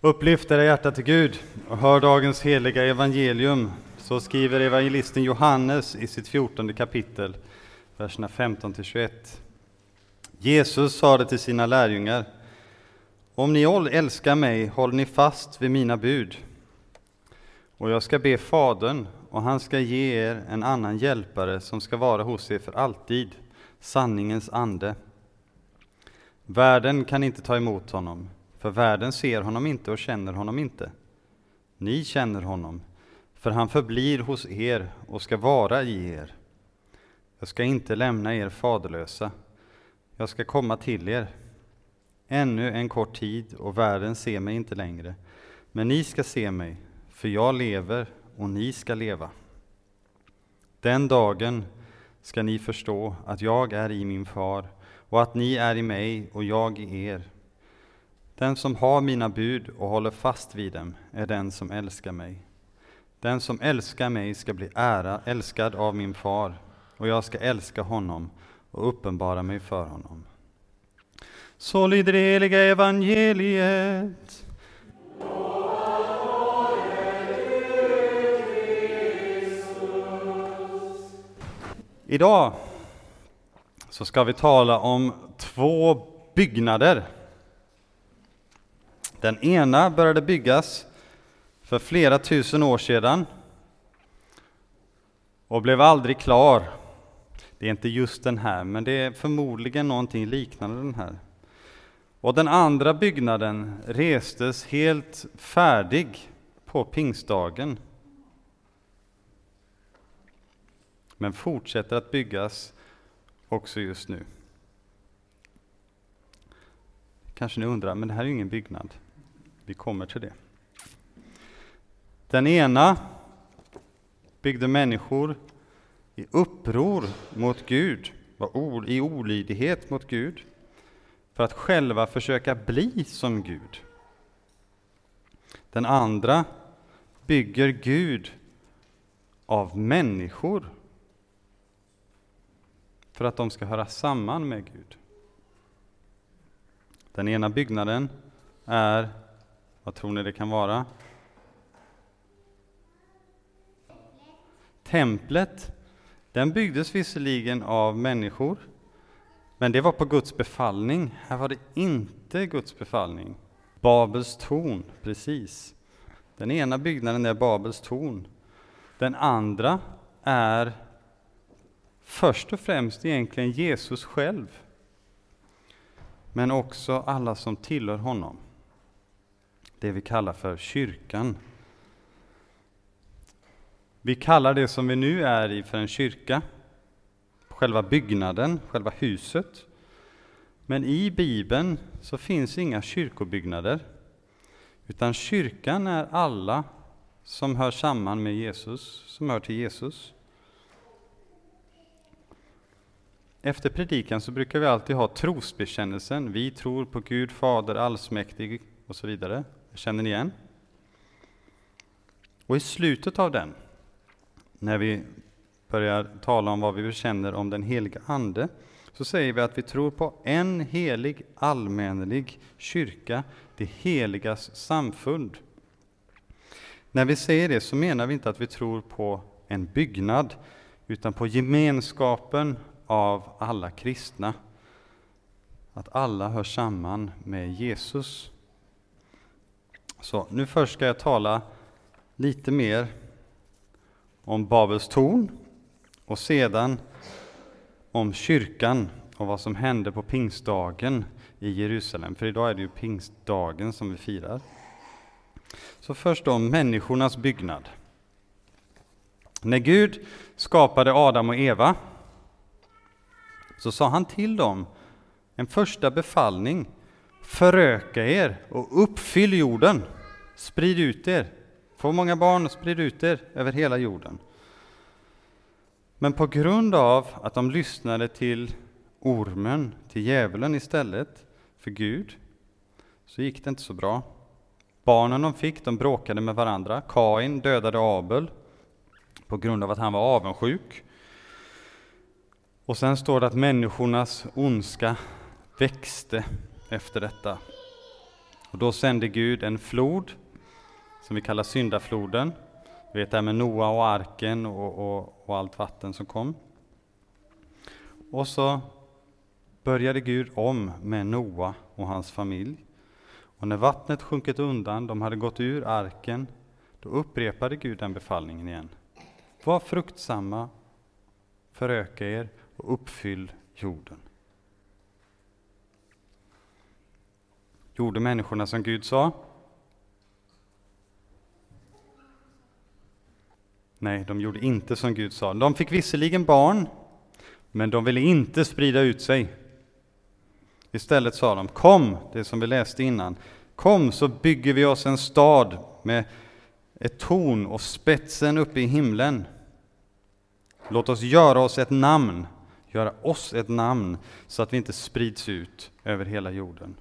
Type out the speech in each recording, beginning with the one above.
Upplyft era hjärta till Gud och hör dagens heliga evangelium. Så skriver evangelisten Johannes i sitt fjortonde kapitel, verserna 15-21. Jesus sade till sina lärjungar, om ni älskar mig håller ni fast vid mina bud. Och jag ska be Fadern, och han ska ge er en annan hjälpare som ska vara hos er för alltid, sanningens ande. Världen kan inte ta emot honom, för världen ser honom inte och känner honom inte. Ni känner honom, för han förblir hos er och ska vara i er. Jag ska inte lämna er faderlösa. Jag ska komma till er. Ännu en kort tid och världen ser mig inte längre. Men ni ska se mig, för jag lever och ni ska leva. Den dagen ska ni förstå att jag är i min far och att ni är i mig och jag i er. Den som har mina bud och håller fast vid dem är den som älskar mig. Den som älskar mig ska bli ära, älskad av min far, och jag ska älska honom och uppenbara mig för honom. Så lyder det heliga evangeliet. Idag så ska vi tala om två byggnader. Den ena började byggas för flera tusen år sedan och blev aldrig klar. Det är inte just den här, men det är förmodligen någonting liknande den här. Och den andra byggnaden restes helt färdig på pingstdagen. Men fortsätter att byggas också just nu. Kanske ni undrar, men det här är ju ingen byggnad. Vi kommer till det. Den ena byggde människor i uppror mot Gud, i olydighet mot Gud, för att själva försöka bli som Gud. Den andra bygger Gud av människor för att de ska höra samman med Gud. Den ena byggnaden är, vad tror ni det kan vara? Templet, den byggdes visserligen av människor, men det var på Guds befallning. Här var det inte Guds befallning. Babels torn, precis. Den ena byggnaden är Babels torn. Den andra är först och främst egentligen Jesus själv, men också alla som tillhör honom. Det vi kallar för kyrkan. Vi kallar det som vi nu är i för en kyrka, själva byggnaden, själva huset. Men i Bibeln så finns inga kyrkobyggnader, utan kyrkan är alla som hör samman med Jesus, som hör till Jesus. Efter predikan så brukar vi alltid ha trosbekännelsen. Vi tror på Gud Fader allsmäktig och så vidare. Känner ni igen? Och i slutet av den, när vi börjar tala om vad vi bekänner om den heliga Ande, så säger vi att vi tror på en helig allmänlig kyrka, det heligas samfund. När vi säger det så menar vi inte att vi tror på en byggnad, utan på gemenskapen av alla kristna. Att alla hör samman med Jesus. Så nu först ska jag tala lite mer om Babels torn och sedan om kyrkan och vad som hände på pingstdagen i Jerusalem. För idag är det ju pingstdagen som vi firar. Så först om människornas byggnad. När Gud skapade Adam och Eva så sa han till dem en första befallning. Föröka er och uppfyll jorden. Sprid ut er. Få många barn och sprid ut er över hela jorden. Men på grund av att de lyssnade till ormen, till djävulen istället för Gud, så gick det inte så bra. Barnen de fick, de bråkade med varandra. Kain dödade Abel på grund av att han var avundsjuk. Och sen står det att människornas ondska växte efter detta. Och då sände Gud en flod, som vi kallar syndafloden. Vi vet det här med Noa och arken och, och, och allt vatten som kom. Och så började Gud om med Noa och hans familj. Och när vattnet sjunkit undan, de hade gått ur arken, då upprepade Gud den befallningen igen. Var fruktsamma, föröka er och uppfyll jorden. Gjorde människorna som Gud sa? Nej, de gjorde inte som Gud sa. De fick visserligen barn, men de ville inte sprida ut sig. Istället sa de, kom, det som vi läste innan, kom så bygger vi oss en stad med ett torn och spetsen uppe i himlen. Låt oss göra oss ett namn, göra oss ett namn, så att vi inte sprids ut över hela jorden.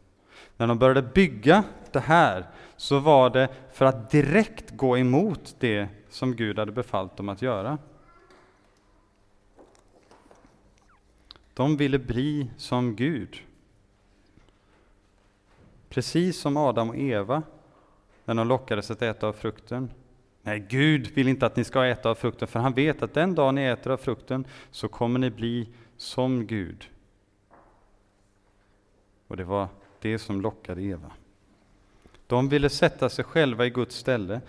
När de började bygga det här så var det för att direkt gå emot det som Gud hade befallt dem att göra. De ville bli som Gud. Precis som Adam och Eva när de lockades att äta av frukten. Nej, Gud vill inte att ni ska äta av frukten, för han vet att den dag ni äter av frukten så kommer ni bli som Gud. Och det var det som lockade Eva. De ville sätta sig själva i Guds ställe.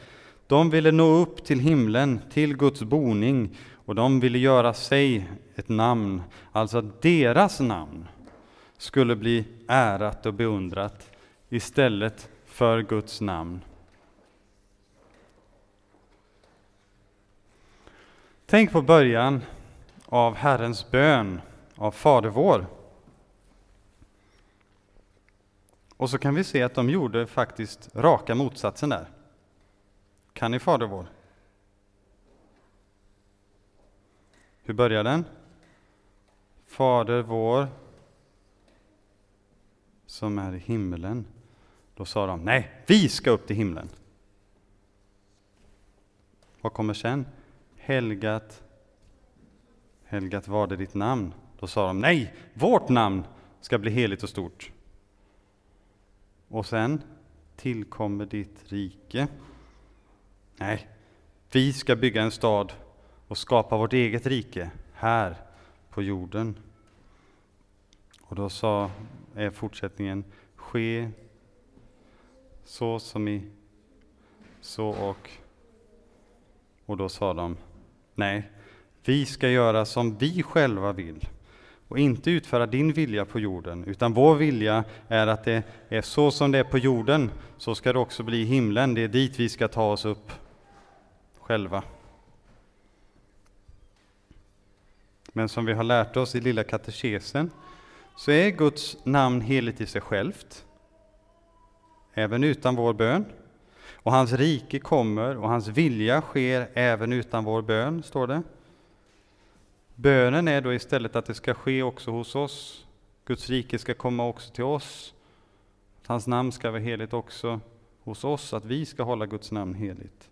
De ville nå upp till himlen, till Guds boning, och de ville göra sig ett namn, alltså att deras namn skulle bli ärat och beundrat istället för Guds namn. Tänk på början av Herrens bön av Fader vår. Och så kan vi se att de gjorde faktiskt raka motsatsen där. Kan ni Fader vår? Hur börjar den? Fader vår som är i himmelen. Då sa de, nej, vi ska upp till himlen. Vad kommer sen? Helgat, helgat var det ditt namn. Då sa de, nej, vårt namn ska bli heligt och stort. Och sen, tillkommer ditt rike. Nej, vi ska bygga en stad och skapa vårt eget rike här på jorden. Och då sa, är fortsättningen, ske så som i så och. Och då sa de, nej, vi ska göra som vi själva vill och inte utföra din vilja på jorden, utan vår vilja är att det är så som det är på jorden, så ska det också bli i himlen. Det är dit vi ska ta oss upp själva. Men som vi har lärt oss i lilla katekesen så är Guds namn heligt i sig självt, även utan vår bön. Och hans rike kommer och hans vilja sker även utan vår bön, står det. Bönen är då istället att det ska ske också hos oss. Guds rike ska komma också till oss. Att hans namn ska vara heligt också hos oss, att vi ska hålla Guds namn heligt.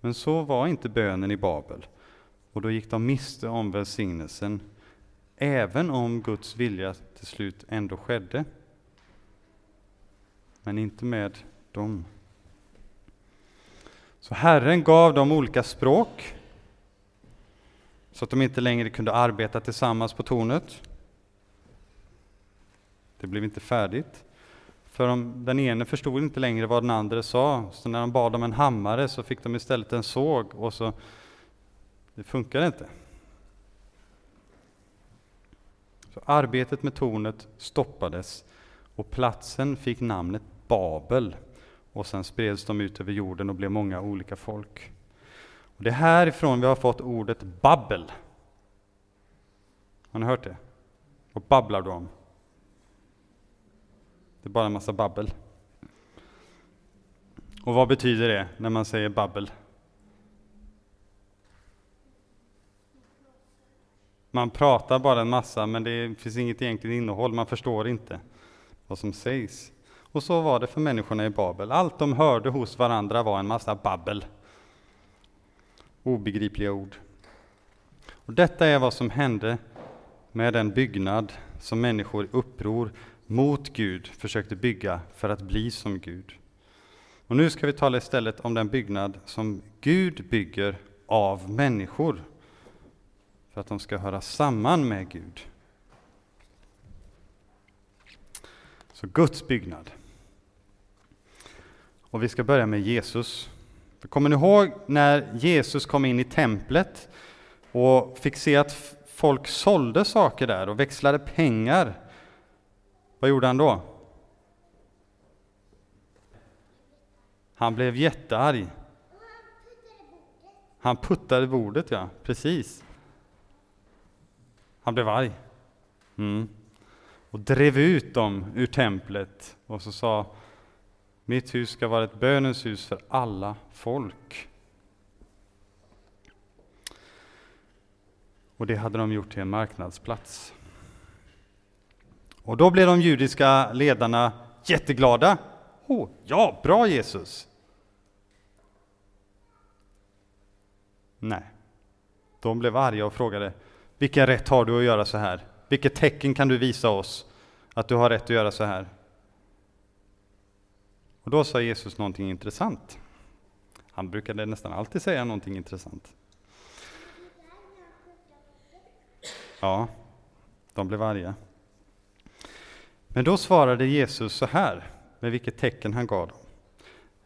Men så var inte bönen i Babel, och då gick de miste om välsignelsen, även om Guds vilja till slut ändå skedde. Men inte med dem. Så Herren gav dem olika språk, så att de inte längre kunde arbeta tillsammans på tornet. Det blev inte färdigt. För de, den ene förstod inte längre vad den andra sa, så när de bad om en hammare så fick de istället en såg, och så det funkade inte. Så arbetet med tornet stoppades och platsen fick namnet Babel och sen spreds de ut över jorden och blev många olika folk. Och det är härifrån vi har fått ordet babbel. Har ni hört det? Vad babblar du om? Det är bara en massa babbel. Och vad betyder det när man säger babbel? Man pratar bara en massa, men det finns inget egentligt innehåll, man förstår inte vad som sägs. Och så var det för människorna i Babel. Allt de hörde hos varandra var en massa babbel. Obegripliga ord. Och detta är vad som hände med den byggnad som människor i uppror mot Gud försökte bygga för att bli som Gud. Och nu ska vi tala istället om den byggnad som Gud bygger av människor för att de ska höra samman med Gud. Så Guds byggnad. Och vi ska börja med Jesus. För kommer ni ihåg när Jesus kom in i templet och fick se att folk sålde saker där och växlade pengar? Vad gjorde han då? Han blev jättearg. Han puttade bordet, ja. Precis. Han blev arg. Mm. Och drev ut dem ur templet och så sa mitt hus ska vara ett bönens hus för alla folk. Och det hade de gjort till en marknadsplats. Och då blev de judiska ledarna jätteglada. Oh, ja, bra Jesus! Nej, de blev arga och frågade vilken rätt har du att göra så här? Vilket tecken kan du visa oss att du har rätt att göra så här? Och då sa Jesus någonting intressant. Han brukade nästan alltid säga någonting intressant. Ja, de blev arga. Men då svarade Jesus så här, med vilket tecken han gav dem.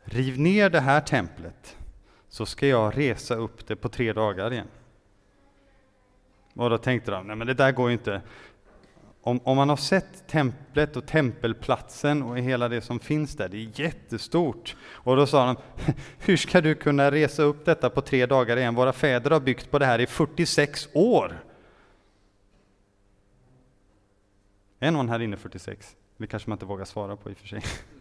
Riv ner det här templet, så ska jag resa upp det på tre dagar igen. Och då tänkte de, nej men det där går ju inte. Om, om man har sett templet och tempelplatsen och hela det som finns där, det är jättestort. Och då sa de, hur ska du kunna resa upp detta på tre dagar igen? Våra fäder har byggt på det här i 46 år. Är någon här inne 46? Det kanske man inte vågar svara på i och för sig.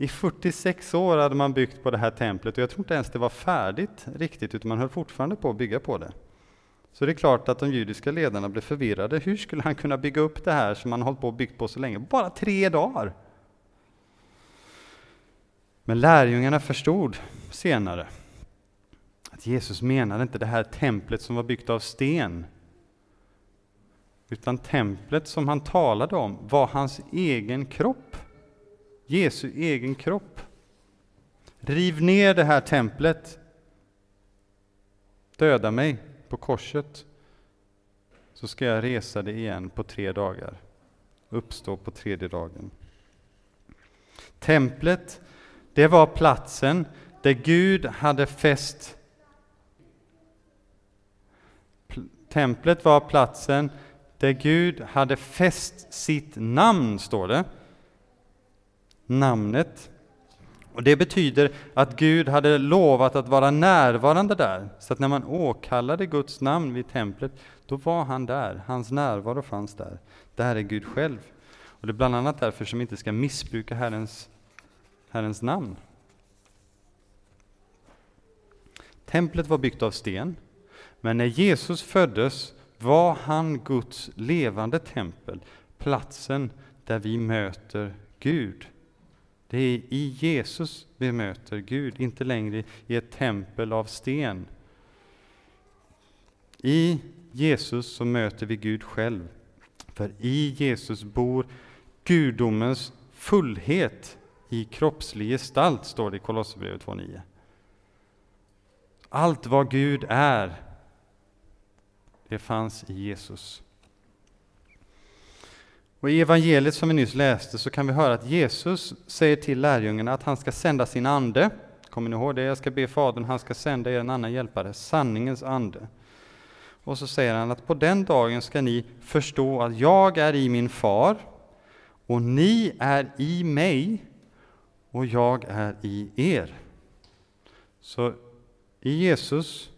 I 46 år hade man byggt på det här templet och jag tror inte ens det var färdigt riktigt, utan man höll fortfarande på att bygga på det. Så det är klart att de judiska ledarna blev förvirrade. Hur skulle han kunna bygga upp det här som han hållit på och byggt på så länge? Bara tre dagar! Men lärjungarna förstod senare att Jesus menade inte det här templet som var byggt av sten, utan templet som han talade om var hans egen kropp. Jesu egen kropp. Riv ner det här templet. Döda mig på korset, så ska jag resa det igen på tre dagar. Uppstå på tredje dagen. Templet, det var platsen där Gud hade fäst Templet var platsen där Gud hade fäst sitt namn, står det namnet. Och Det betyder att Gud hade lovat att vara närvarande där, så att när man åkallade Guds namn vid templet, då var han där, hans närvaro fanns där. Där är Gud själv. Och Det är bland annat därför som vi inte ska missbruka Herrens, Herrens namn. Templet var byggt av sten, men när Jesus föddes var han Guds levande tempel, platsen där vi möter Gud. Det är i Jesus vi möter Gud, inte längre i ett tempel av sten. I Jesus så möter vi Gud själv. För i Jesus bor gudomens fullhet i kroppslig gestalt, står det i Kolosserbrevet 2.9. Allt vad Gud är, det fanns i Jesus. Och I evangeliet som vi nyss läste så kan vi höra att Jesus säger till lärjungarna att han ska sända sin ande. Kommer ni ihåg det? Jag ska be Fadern, han ska sända er en annan hjälpare, sanningens ande. Och så säger han att på den dagen ska ni förstå att jag är i min far och ni är i mig och jag är i er. Så i Jesus,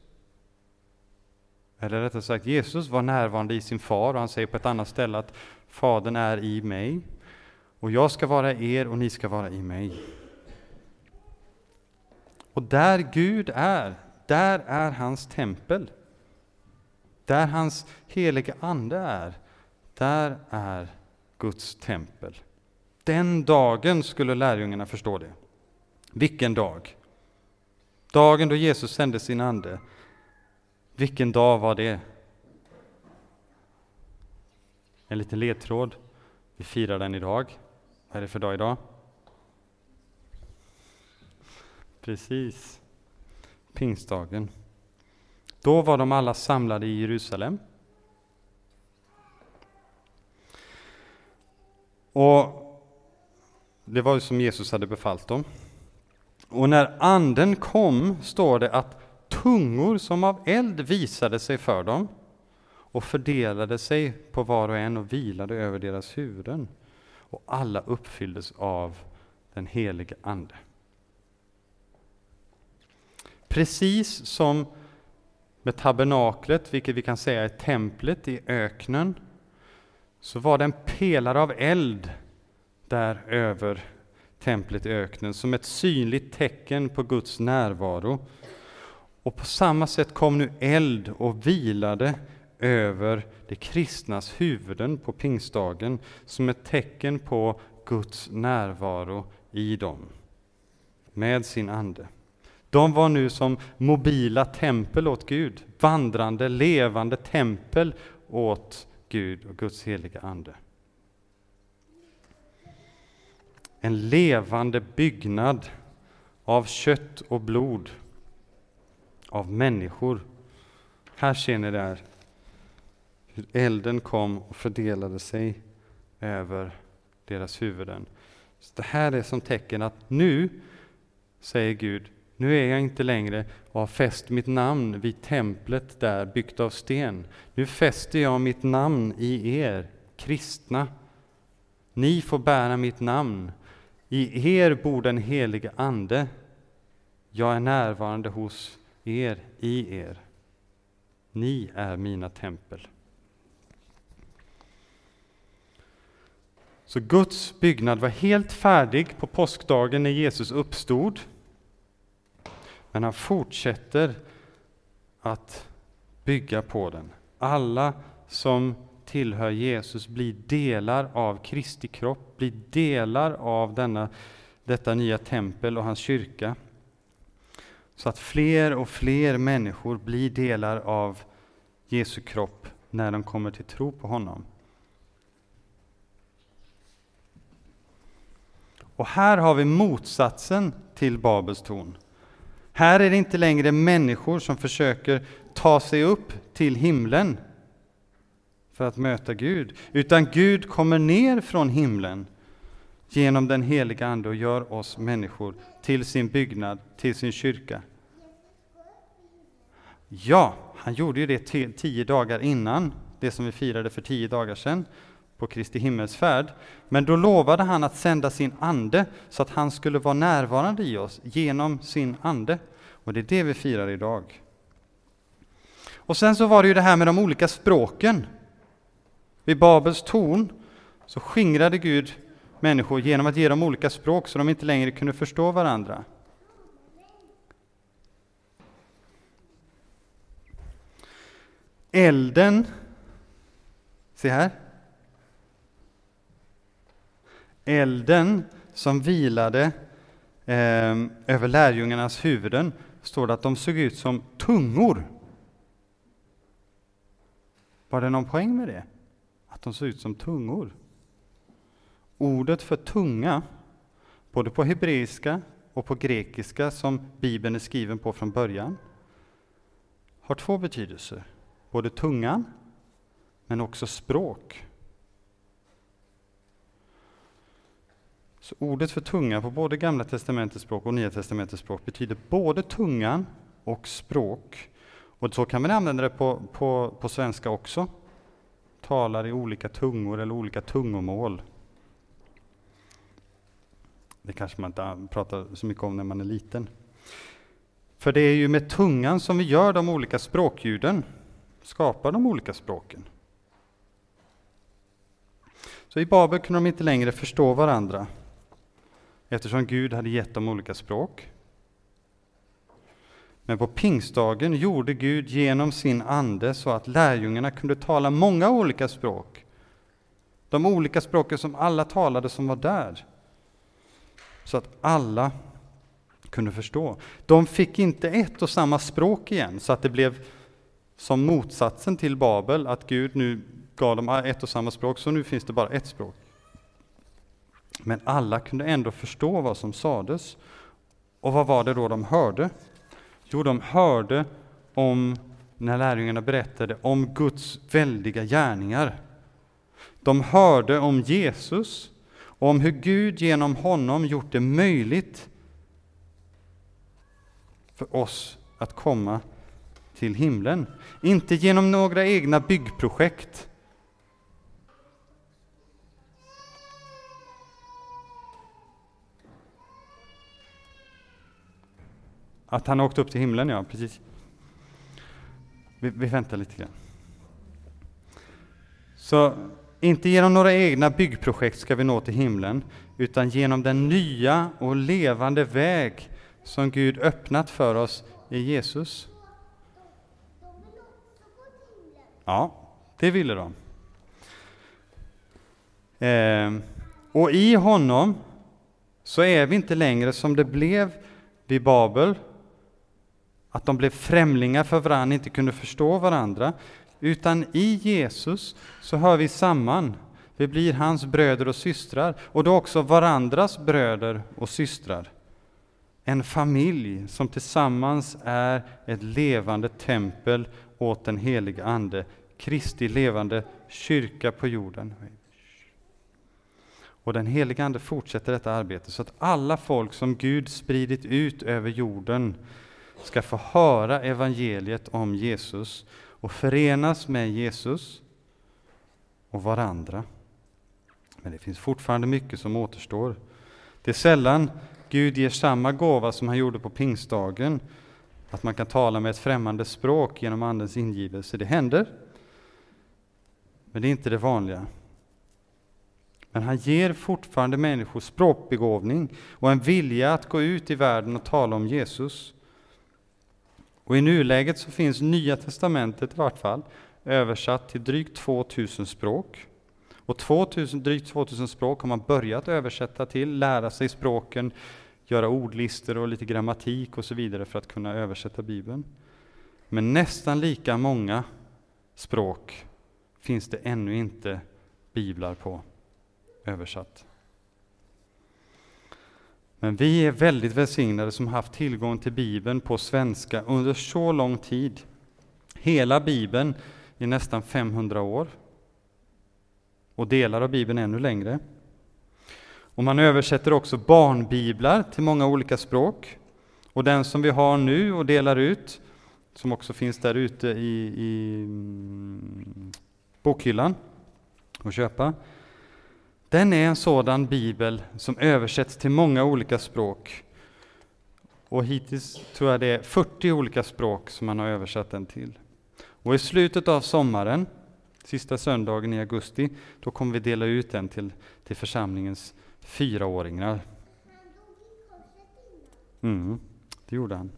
eller rättare sagt Jesus var närvarande i sin far och han säger på ett annat ställe att Fadern är i mig, och jag ska vara er och ni ska vara i mig. Och där Gud är, där är hans tempel. Där hans heliga Ande är, där är Guds tempel. Den dagen skulle lärjungarna förstå det. Vilken dag? Dagen då Jesus sände sin Ande. Vilken dag var det? En liten ledtråd. Vi firar den idag. Vad är det för dag idag? Precis. Pingstdagen. Då var de alla samlade i Jerusalem. Och Det var ju som Jesus hade befallt dem. Och när anden kom står det att tungor som av eld visade sig för dem och fördelade sig på var och en och vilade över deras huvuden. Och alla uppfylldes av den helige Ande. Precis som med tabernaklet, vilket vi kan säga är templet i öknen, så var det en pelare av eld där över templet i öknen som ett synligt tecken på Guds närvaro. Och på samma sätt kom nu eld och vilade över de kristnas huvuden på pingstdagen som ett tecken på Guds närvaro i dem med sin ande. De var nu som mobila tempel åt Gud, vandrande, levande tempel åt Gud och Guds heliga ande. En levande byggnad av kött och blod, av människor. Här ser ni där elden kom och fördelade sig över deras huvuden. Så det här är som tecken att nu, säger Gud, nu är jag inte längre och har fäst mitt namn vid templet där byggt av sten. Nu fäster jag mitt namn i er, kristna. Ni får bära mitt namn. I er bor den helige Ande. Jag är närvarande hos er, i er. Ni är mina tempel. Så Guds byggnad var helt färdig på påskdagen när Jesus uppstod. Men han fortsätter att bygga på den. Alla som tillhör Jesus blir delar av Kristi kropp, blir delar av denna, detta nya tempel och hans kyrka. Så att fler och fler människor blir delar av Jesu kropp när de kommer till tro på honom. Och här har vi motsatsen till Babels torn. Här är det inte längre människor som försöker ta sig upp till himlen för att möta Gud, utan Gud kommer ner från himlen genom den heliga Ande och gör oss människor till sin byggnad, till sin kyrka. Ja, han gjorde ju det tio dagar innan, det som vi firade för tio dagar sedan på Kristi himmelsfärd. Men då lovade han att sända sin ande så att han skulle vara närvarande i oss genom sin ande. Och det är det vi firar idag. Och sen så var det ju det här med de olika språken. Vid Babels torn så skingrade Gud människor genom att ge dem olika språk så de inte längre kunde förstå varandra. Elden, se här, elden som vilade eh, över lärjungarnas huvuden står det att de såg ut som tungor. Var det någon poäng med det? Att de såg ut som tungor? Ordet för tunga, både på hebreiska och på grekiska som Bibeln är skriven på från början, har två betydelser. Både tungan, men också språk. Så ordet för tunga på både Gamla testamentets språk och Nya testamentets språk betyder både tungan och språk. Och så kan man använda det på, på, på svenska också. Talar i olika tungor eller olika tungomål. Det kanske man inte pratar så mycket om när man är liten. För det är ju med tungan som vi gör de olika språkljuden, skapar de olika språken. Så i Babel kunde de inte längre förstå varandra eftersom Gud hade gett dem olika språk. Men på pingstdagen gjorde Gud genom sin ande så att lärjungarna kunde tala många olika språk. De olika språken som alla talade som var där. Så att alla kunde förstå. De fick inte ett och samma språk igen, så att det blev som motsatsen till Babel, att Gud nu gav dem ett och samma språk, så nu finns det bara ett språk. Men alla kunde ändå förstå vad som sades. Och vad var det då de hörde? Jo, de hörde om, när lärjungarna berättade om Guds väldiga gärningar. De hörde om Jesus och om hur Gud genom honom gjort det möjligt för oss att komma till himlen. Inte genom några egna byggprojekt. Att han åkte upp till himlen, ja precis. Vi, vi väntar lite grann. Så inte genom några egna byggprojekt ska vi nå till himlen, utan genom den nya och levande väg som Gud öppnat för oss i Jesus. Ja, det ville de. Eh, och i honom så är vi inte längre som det blev vid Babel, att de blev främlingar för varandra, inte kunde förstå varandra, utan i Jesus så hör vi samman. Vi blir hans bröder och systrar, och då också varandras bröder och systrar. En familj som tillsammans är ett levande tempel åt den helige Ande, Kristi levande kyrka på jorden. Och den helige Ande fortsätter detta arbete så att alla folk som Gud spridit ut över jorden ska få höra evangeliet om Jesus och förenas med Jesus och varandra. Men det finns fortfarande mycket som återstår. Det är sällan Gud ger samma gåva som han gjorde på pingstdagen, att man kan tala med ett främmande språk genom Andens ingivelse. Det händer, men det är inte det vanliga. Men han ger fortfarande människor språkbegåvning och en vilja att gå ut i världen och tala om Jesus. Och i nuläget så finns Nya Testamentet i vart fall översatt till drygt 2000 språk. Och 2000, drygt 2000 språk har man börjat översätta till, lära sig språken, göra ordlistor och lite grammatik och så vidare för att kunna översätta Bibeln. Men nästan lika många språk finns det ännu inte biblar på översatt. Men vi är väldigt välsignade som haft tillgång till Bibeln på svenska under så lång tid. Hela Bibeln i nästan 500 år. Och delar av Bibeln ännu längre. Och man översätter också barnbiblar till många olika språk. Och den som vi har nu och delar ut, som också finns där ute i, i mm, bokhyllan att köpa, den är en sådan bibel som översätts till många olika språk. Och hittills tror jag det är 40 olika språk som man har översatt den till. Och i slutet av sommaren, sista söndagen i augusti, då kommer vi dela ut den till, till församlingens fyraåringar. Mm, det gjorde han.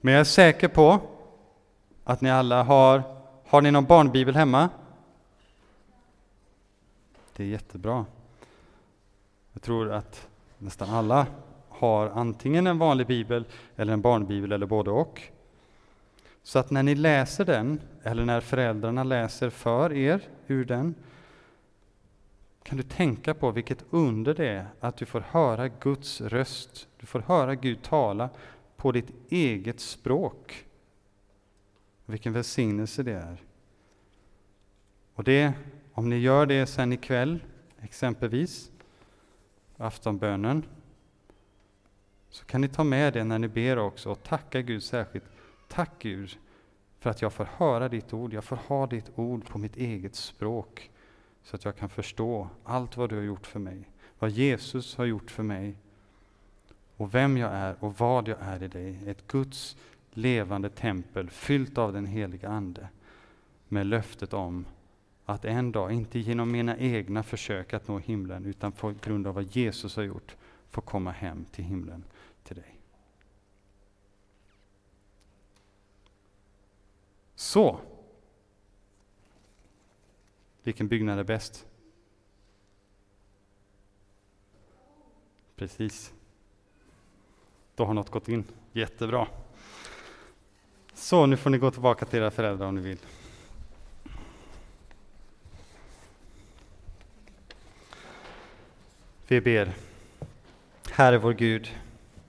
Men jag är säker på att ni alla har, har ni någon barnbibel hemma? Det är jättebra. Jag tror att nästan alla har antingen en vanlig bibel eller en barnbibel eller både och. Så att när ni läser den, eller när föräldrarna läser för er ur den, kan du tänka på vilket under det är att du får höra Guds röst. Du får höra Gud tala på ditt eget språk. Vilken välsignelse det är. Och det om ni gör det sen ikväll, exempelvis, aftonbönen, så kan ni ta med det när ni ber också och tacka Gud särskilt. Tack Gud för att jag får höra ditt ord, jag får ha ditt ord på mitt eget språk så att jag kan förstå allt vad du har gjort för mig, vad Jesus har gjort för mig och vem jag är och vad jag är i dig. Ett Guds levande tempel fyllt av den heliga Ande med löftet om att en dag, inte genom mina egna försök att nå himlen, utan på grund av vad Jesus har gjort, få komma hem till himlen till dig. Så. Vilken byggnad är bäst? Precis. Då har något gått in. Jättebra. Så, nu får ni gå tillbaka till era föräldrar om ni vill. Vi ber. Herre vår Gud,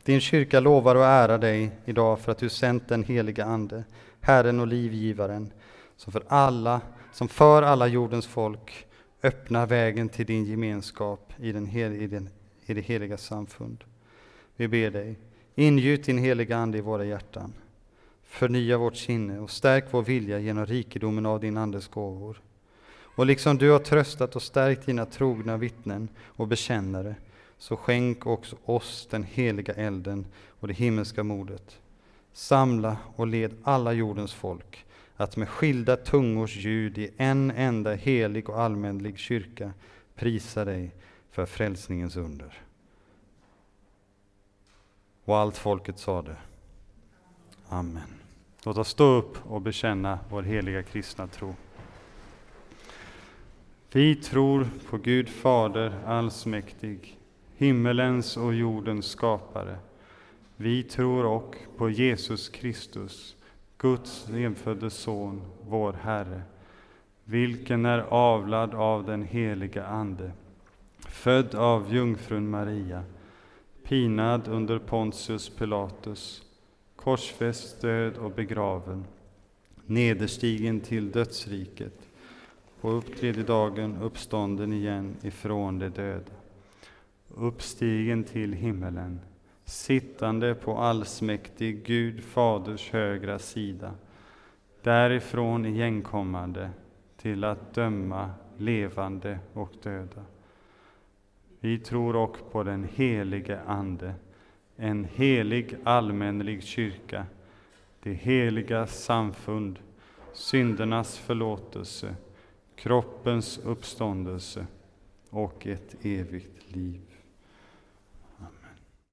din kyrka lovar och ärar dig idag för att du sänt den heliga Ande, Herren och livgivaren, som för alla, som för alla jordens folk öppnar vägen till din gemenskap i, den hel, i, den, i det heliga samfund. Vi ber dig, ingjut din heliga Ande i våra hjärtan. Förnya vårt sinne och stärk vår vilja genom rikedomen av din Andes gåvor. Och liksom du har tröstat och stärkt dina trogna vittnen och bekännare, så skänk också oss den heliga elden och det himmelska modet. Samla och led alla jordens folk att med skilda tungors ljud i en enda helig och allmänlig kyrka prisa dig för frälsningens under. Och allt folket sade Amen. Låt oss stå upp och bekänna vår heliga kristna tro. Vi tror på Gud Fader allsmäktig, himmelens och jordens skapare. Vi tror och på Jesus Kristus, Guds enfödde Son, vår Herre, vilken är avlad av den heliga Ande, född av jungfrun Maria, pinad under Pontius Pilatus, korsfäst, död och begraven, nederstigen till dödsriket, och upp tredje dagen uppstånden igen ifrån de döda, uppstigen till himmelen, sittande på allsmäktig Gud Faders högra sida, därifrån igenkommande till att döma levande och döda. Vi tror också på den helige Ande, en helig allmänlig kyrka, det heliga samfund, syndernas förlåtelse, kroppens uppståndelse och ett evigt liv.